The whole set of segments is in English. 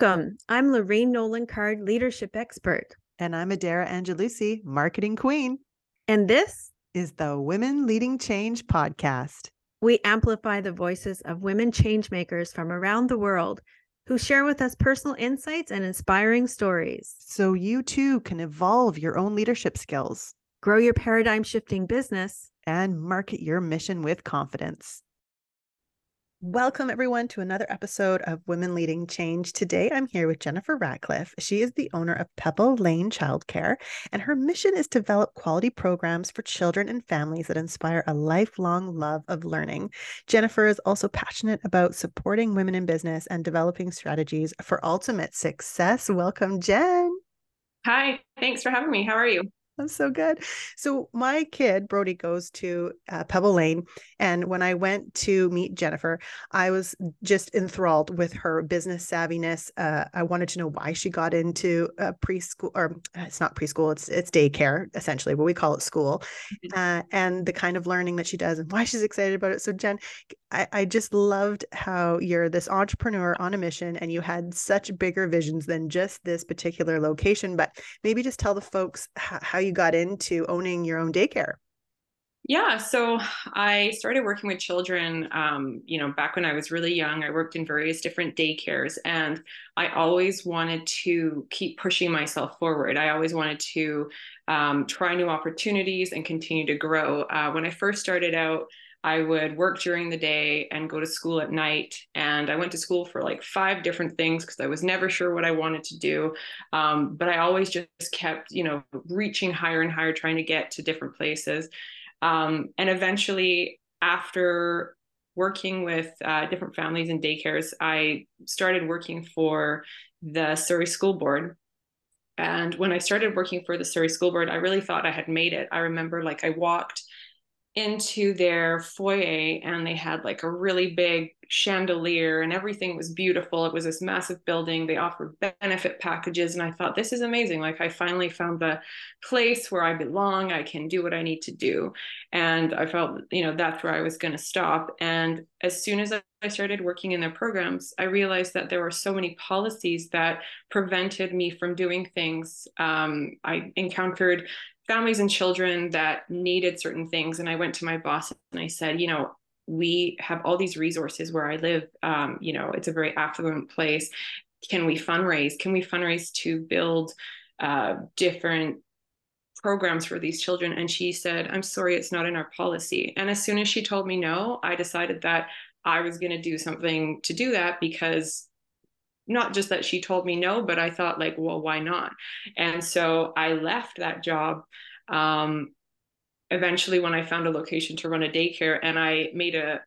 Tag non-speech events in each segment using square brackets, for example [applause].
Welcome. I'm Lorraine Nolan Card, leadership expert. And I'm Adara Angelucci, marketing queen. And this is the Women Leading Change podcast. We amplify the voices of women changemakers from around the world who share with us personal insights and inspiring stories. So you too can evolve your own leadership skills, grow your paradigm shifting business, and market your mission with confidence. Welcome, everyone, to another episode of Women Leading Change. Today, I'm here with Jennifer Ratcliffe. She is the owner of Pebble Lane Childcare, and her mission is to develop quality programs for children and families that inspire a lifelong love of learning. Jennifer is also passionate about supporting women in business and developing strategies for ultimate success. Welcome, Jen. Hi, thanks for having me. How are you? That's so good. So my kid Brody goes to uh, Pebble Lane, and when I went to meet Jennifer, I was just enthralled with her business savviness. Uh, I wanted to know why she got into uh, preschool, or it's not preschool; it's it's daycare essentially, but we call it school, mm-hmm. uh, and the kind of learning that she does, and why she's excited about it. So Jen, I, I just loved how you're this entrepreneur on a mission, and you had such bigger visions than just this particular location. But maybe just tell the folks how you you got into owning your own daycare. Yeah, so I started working with children, um, you know, back when I was really young. I worked in various different daycares, and I always wanted to keep pushing myself forward. I always wanted to um, try new opportunities and continue to grow. Uh, when I first started out, I would work during the day and go to school at night. And I went to school for like five different things because I was never sure what I wanted to do. Um, but I always just kept, you know, reaching higher and higher, trying to get to different places. Um, and eventually, after working with uh, different families and daycares, I started working for the Surrey School Board. And when I started working for the Surrey School Board, I really thought I had made it. I remember like I walked into their foyer and they had like a really big chandelier and everything was beautiful. It was this massive building. They offered benefit packages. And I thought, this is amazing. Like, I finally found the place where I belong. I can do what I need to do. And I felt, you know, that's where I was going to stop. And as soon as I started working in their programs, I realized that there were so many policies that prevented me from doing things. Um, I encountered families and children that needed certain things. And I went to my boss and I said, you know, we have all these resources where I live. Um, you know, it's a very affluent place. Can we fundraise? Can we fundraise to build uh, different programs for these children? And she said, I'm sorry, it's not in our policy. And as soon as she told me no, I decided that I was going to do something to do that because not just that she told me no, but I thought like, well, why not? And so I left that job. Um, eventually, when I found a location to run a daycare, and I made a,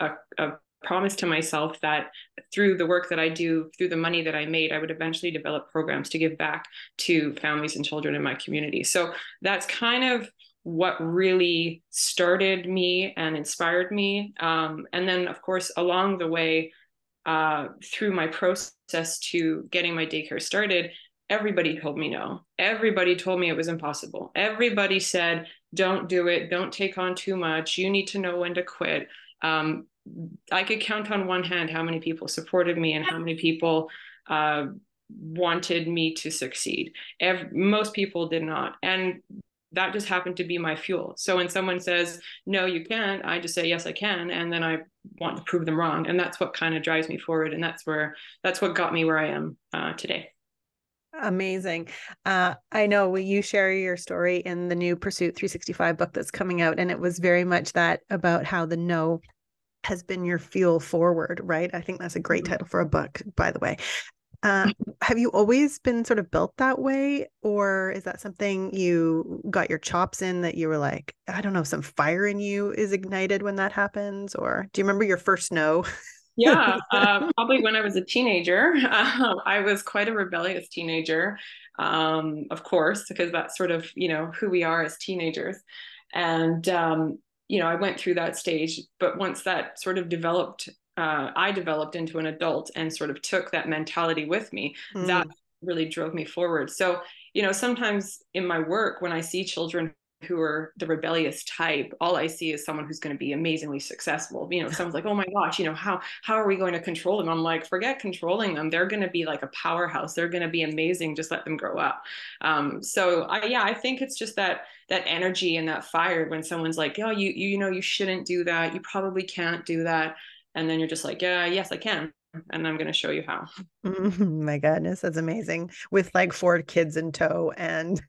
a, a promise to myself that through the work that I do, through the money that I made, I would eventually develop programs to give back to families and children in my community. So that's kind of what really started me and inspired me. Um, and then, of course, along the way, uh, through my process to getting my daycare started, everybody told me no. Everybody told me it was impossible. Everybody said, don't do it. Don't take on too much. You need to know when to quit. Um, I could count on one hand how many people supported me and how many people uh, wanted me to succeed. Every, most people did not. And that just happened to be my fuel. So when someone says, no, you can't, I just say, yes, I can. And then I want to prove them wrong. And that's what kind of drives me forward. And that's where, that's what got me where I am uh, today. Amazing. Uh, I know you share your story in the new Pursuit 365 book that's coming out. And it was very much that about how the no has been your fuel forward, right? I think that's a great mm-hmm. title for a book, by the way. Uh, have you always been sort of built that way, or is that something you got your chops in that you were like, I don't know, some fire in you is ignited when that happens? Or do you remember your first no? yeah, uh, [laughs] probably when I was a teenager. [laughs] Uh, I was quite a rebellious teenager, um, of course, because that's sort of you know who we are as teenagers. And um, you know, I went through that stage, but once that sort of developed uh, I developed into an adult and sort of took that mentality with me. Mm. That really drove me forward. So, you know, sometimes in my work, when I see children who are the rebellious type, all I see is someone who's going to be amazingly successful. You know, someone's like, "Oh my gosh, you know, how how are we going to control them?" I'm like, "Forget controlling them. They're going to be like a powerhouse. They're going to be amazing. Just let them grow up." Um, so, I, yeah, I think it's just that that energy and that fire when someone's like, "Oh, you you know, you shouldn't do that. You probably can't do that," and then you're just like, "Yeah, yes, I can." and I'm going to show you how. [laughs] my goodness, that's amazing. With like four kids in tow and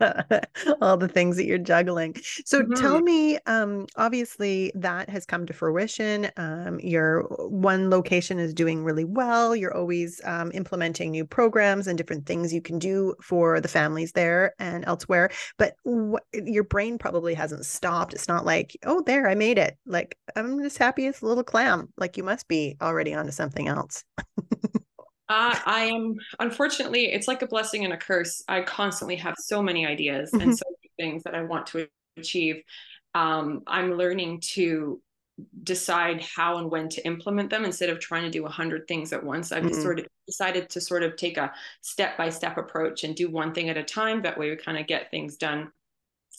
[laughs] all the things that you're juggling. So mm-hmm. tell me, um, obviously that has come to fruition. Um, your one location is doing really well. You're always um, implementing new programs and different things you can do for the families there and elsewhere. But your brain probably hasn't stopped. It's not like, oh, there, I made it. Like I'm just happy as a little clam. Like you must be already onto something else. [laughs] Uh, I am unfortunately, it's like a blessing and a curse. I constantly have so many ideas and so many things that I want to achieve. Um, I'm learning to decide how and when to implement them instead of trying to do a hundred things at once. I've mm-hmm. sort of decided to sort of take a step by step approach and do one thing at a time. That way, we kind of get things done.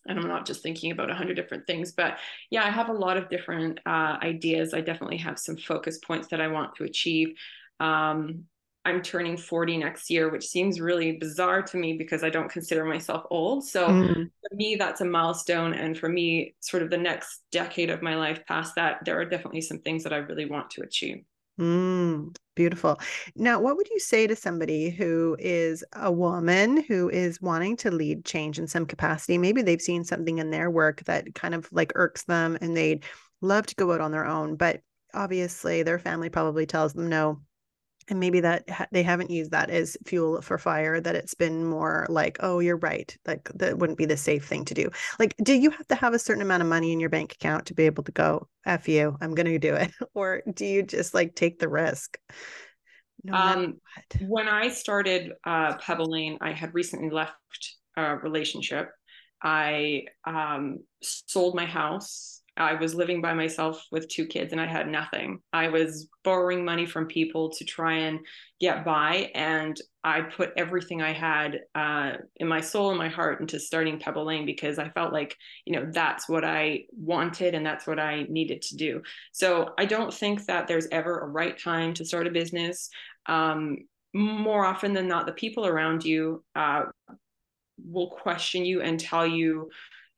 And I'm not just thinking about a hundred different things, but yeah, I have a lot of different uh, ideas. I definitely have some focus points that I want to achieve. Um, I'm turning 40 next year, which seems really bizarre to me because I don't consider myself old. So mm. for me, that's a milestone. And for me, sort of the next decade of my life past that, there are definitely some things that I really want to achieve. Mm, beautiful. Now, what would you say to somebody who is a woman who is wanting to lead change in some capacity? Maybe they've seen something in their work that kind of like irks them and they'd love to go out on their own, but obviously their family probably tells them no and maybe that ha- they haven't used that as fuel for fire that it's been more like oh you're right like that wouldn't be the safe thing to do. Like do you have to have a certain amount of money in your bank account to be able to go f you i'm going to do it [laughs] or do you just like take the risk? No um, when i started uh, pebble lane i had recently left a relationship. I um, sold my house I was living by myself with two kids and I had nothing. I was borrowing money from people to try and get by. And I put everything I had uh, in my soul and my heart into starting Pebble Lane because I felt like, you know, that's what I wanted and that's what I needed to do. So I don't think that there's ever a right time to start a business. Um, more often than not, the people around you uh, will question you and tell you,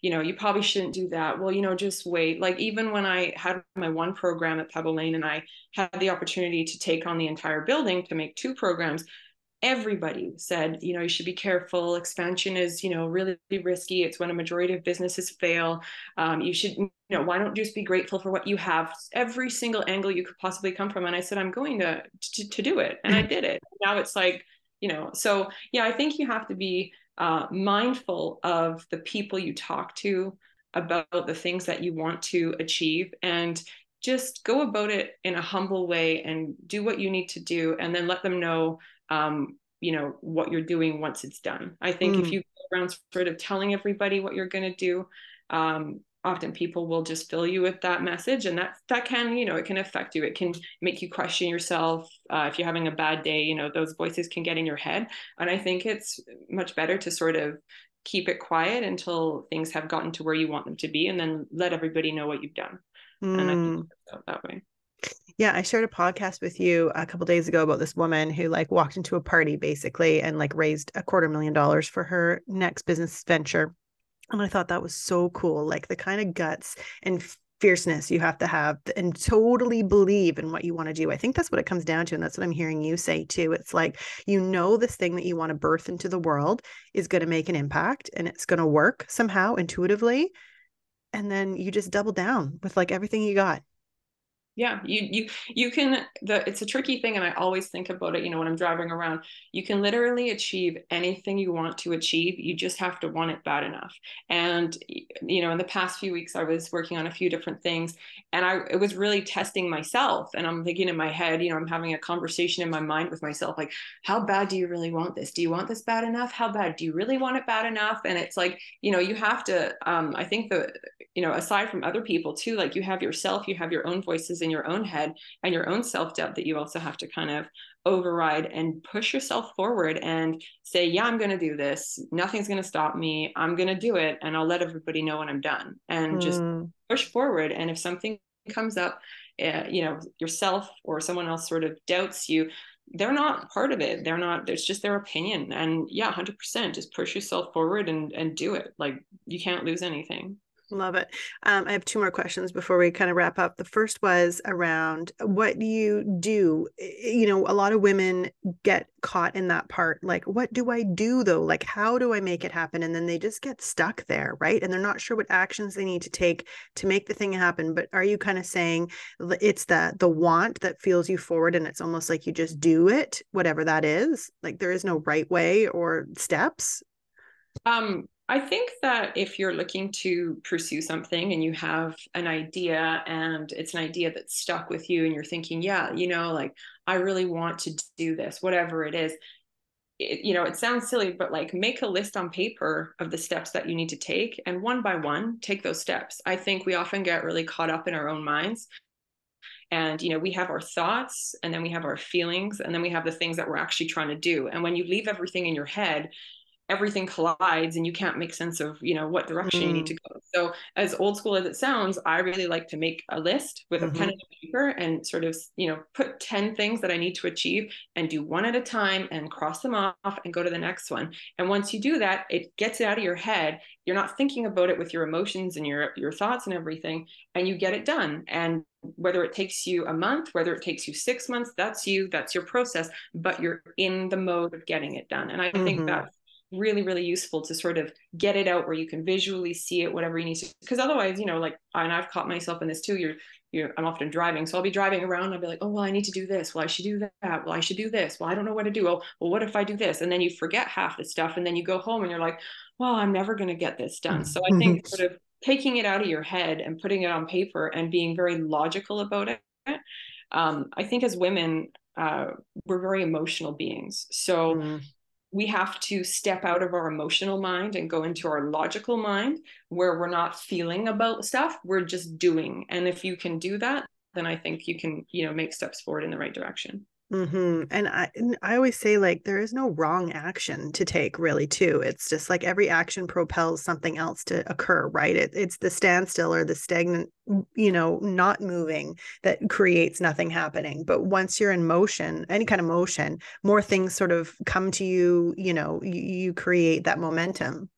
you know, you probably shouldn't do that. Well, you know, just wait. Like even when I had my one program at Pebble Lane and I had the opportunity to take on the entire building to make two programs, everybody said, you know, you should be careful. Expansion is, you know, really risky. It's when a majority of businesses fail. Um, you should, you know, why don't you just be grateful for what you have? Every single angle you could possibly come from. And I said, I'm going to to, to do it, and I [laughs] did it. Now it's like, you know, so yeah, I think you have to be uh, mindful of the people you talk to about the things that you want to achieve and just go about it in a humble way and do what you need to do and then let them know um, you know what you're doing once it's done i think mm. if you go around sort of telling everybody what you're going to do um, often people will just fill you with that message and that that can you know it can affect you it can make you question yourself uh, if you're having a bad day you know those voices can get in your head and i think it's much better to sort of keep it quiet until things have gotten to where you want them to be and then let everybody know what you've done mm. and i think hmm. that way yeah, I shared a podcast with you a couple days ago about this woman who like walked into a party basically and like raised a quarter million dollars for her next business venture and I thought that was so cool, like the kind of guts and fierceness you have to have and totally believe in what you want to do. I think that's what it comes down to. And that's what I'm hearing you say too. It's like, you know, this thing that you want to birth into the world is going to make an impact and it's going to work somehow intuitively. And then you just double down with like everything you got yeah you you you can the it's a tricky thing and i always think about it you know when i'm driving around you can literally achieve anything you want to achieve you just have to want it bad enough. And you know in the past few weeks i was working on a few different things and i it was really testing myself and i'm thinking in my head you know i'm having a conversation in my mind with myself like how bad do you really want this? Do you want this bad enough? How bad? Do you really want it bad enough? And it's like you know you have to um i think the you know aside from other people too like you have yourself you have your own voices in your own head and your own self-doubt that you also have to kind of override and push yourself forward and say yeah i'm going to do this. Nothing's going to stop me. I'm going to do it and i'll let everybody know when i'm done. And mm. just push forward. And if something comes up uh, you know yourself or someone else sort of doubts you they're not part of it. They're not it's just their opinion. And yeah 100% just push yourself forward and and do it. Like you can't lose anything Love it. Um, I have two more questions before we kind of wrap up. The first was around what you do? You know, a lot of women get caught in that part. Like, what do I do though? Like, how do I make it happen? And then they just get stuck there, right? And they're not sure what actions they need to take to make the thing happen. But are you kind of saying it's the the want that feels you forward, and it's almost like you just do it, whatever that is? Like, there is no right way or steps. Um, I think that if you're looking to pursue something and you have an idea and it's an idea that's stuck with you and you're thinking, yeah, you know, like I really want to do this, whatever it is, it, you know, it sounds silly, but like make a list on paper of the steps that you need to take and one by one take those steps. I think we often get really caught up in our own minds and you know we have our thoughts and then we have our feelings and then we have the things that we're actually trying to do and when you leave everything in your head everything collides and you can't make sense of you know what direction mm. you need to mm. go so as old school as it sounds i really like to make a list with mm-hmm. a pen mm-hmm. and paper and sort of you know put 10 things that i need to achieve and do one at a time and cross them off and go to the next one and once you do that it gets it out of your head you're not thinking about it with your emotions and your your thoughts and everything and you get it done and whether it takes you a month whether it takes you six months that's you that's your process but you're in the mode of getting it done and i mm-hmm. think that's really really useful to sort of get it out where you can visually see it whatever you need to because otherwise you know like and i've caught myself in this too you're you're i'm often driving so i'll be driving around i'll be like oh well i need to do this well i should do that well i should do this well i don't know what to do oh well what if i do this? And then you forget half the stuff and then you go home and you're like well i'm never going to get this done. So i think sort [laughs] of taking it out of your head and putting it on paper and being very logical about it um, i think as women uh, we're very emotional beings. So mm we have to step out of our emotional mind and go into our logical mind where we're not feeling about stuff we're just doing. And if you can do that then i think you can you know make steps forward in the right direction Mm-hmm. And I and I always say like there is no wrong action to take really too. It's just like every action propels something else to occur, right? It, it's the standstill or the stagnant, you know, not moving that creates nothing happening. But once you're in motion, any kind of motion, more things sort of come to you. You know, you, you create that momentum.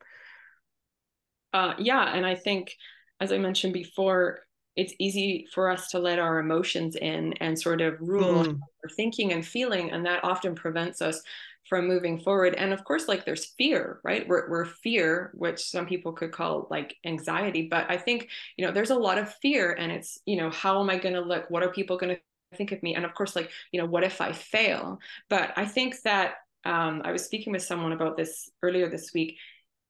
Uh, yeah, and I think, as I mentioned before, it's easy for us to let our emotions in and sort of rule mm. our thinking and feeling and that often prevents us from moving forward. And of course like there's fear right? We're, we're fear which some people could call like anxiety. But i think you know there's a lot of fear and it's you know how am i going to look? What are people going to think of me? And of course like you know what if i fail? But i think that um, i was speaking with someone about this earlier this week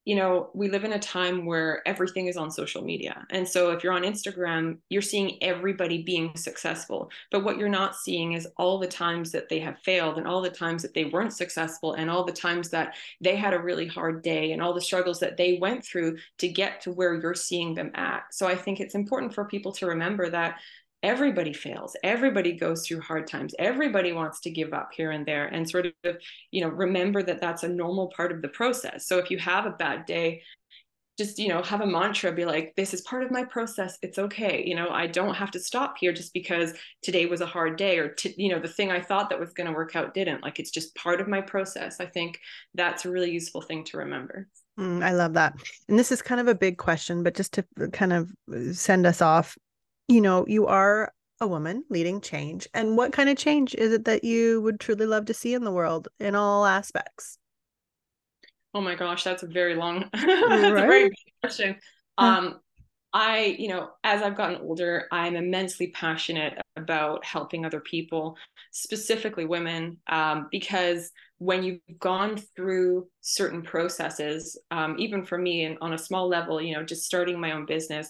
you know, we live in a time where everything is on social media. And so if you're on Instagram, you're seeing everybody being successful. But what you're not seeing is all the times that they have failed and all the times that they weren't successful and all the times that they had a really hard day and all the struggles that they went through to get to where you're seeing them at. So I think it's important for people to remember that everybody fails. Everybody goes through hard times. Everybody wants to give up here and there and sort of you know remember that that's a normal part of the process. So if you have a bad day just you know have a mantra be like this is part of my process. It's okay. You know i don't have to stop here just because today was a hard day or t- you know the thing i thought that was going to work out didn't. Like it's just part of my process. I think that's a really useful thing to remember. Mm, i love that. And this is kind of a big question but just to kind of send us off you know, you are a woman leading change. And what kind of change is it that you would truly love to see in the world in all aspects? Oh my gosh, that's a very long, [laughs] right? a very question. Um, I, you know, as I've gotten older, I'm immensely passionate about helping other people, specifically women, um, because when you've gone through certain processes, um, even for me, and on a small level, you know, just starting my own business,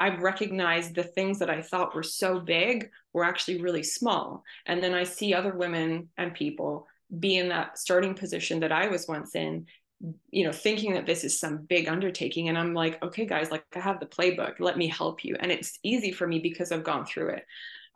I've recognized the things that I thought were so big were actually really small. And then I see other women and people be in that starting position that I was once in you know thinking that this is some big undertaking. And i'm like okay guys like i have the playbook. Let me help you. And it's easy for me because i've gone through it.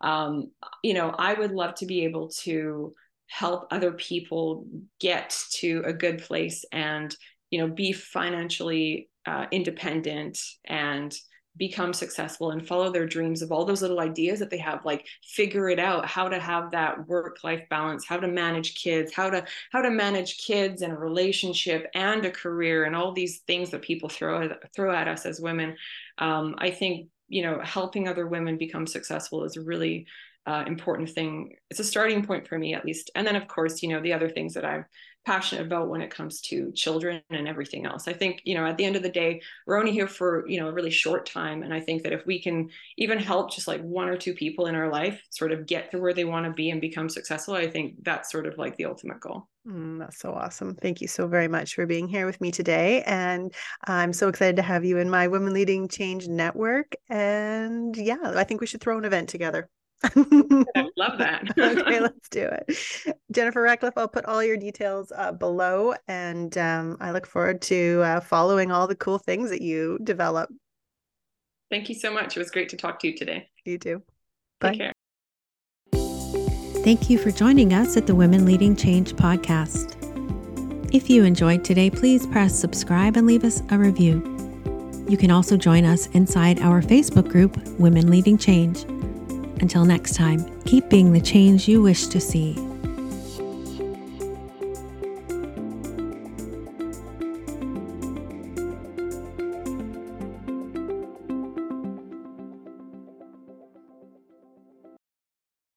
Um, you know i would love to be able to help other people get to a good place and you know be financially uh, independent and become successful and follow their dreams of all those little ideas that they have like figure it out how to have that work life balance how to manage kids how to how to manage kids and a relationship and a career and all these things that people throw throw at us as women. Um, i think you know helping other women become successful is a really uh, important thing. It's a starting point for me at least. And then of course you know the other things that i've passionate about when it comes to children and everything else. I think, you know, at the end of the day, we're only here for, you know, a really short time. And I think that if we can even help just like one or two people in our life sort of get to where they want to be and become successful, I think that's sort of like the ultimate goal. Mm, that's so awesome. Thank you so very much for being here with me today. And I'm so excited to have you in my Women Leading Change network. And yeah, I think we should throw an event together. [laughs] I love that. [laughs] okay, [laughs] let's do it. Jennifer Ratcliffe, I'll put all your details uh, below, and um, I look forward to uh, following all the cool things that you develop. Thank you so much. It was great to talk to you today. You too. Bye. Take care. Thank you for joining us at the Women Leading Change podcast. If you enjoyed today, please press subscribe and leave us a review. You can also join us inside our Facebook group, Women Leading Change. Until next time, keep being the change you wish to see.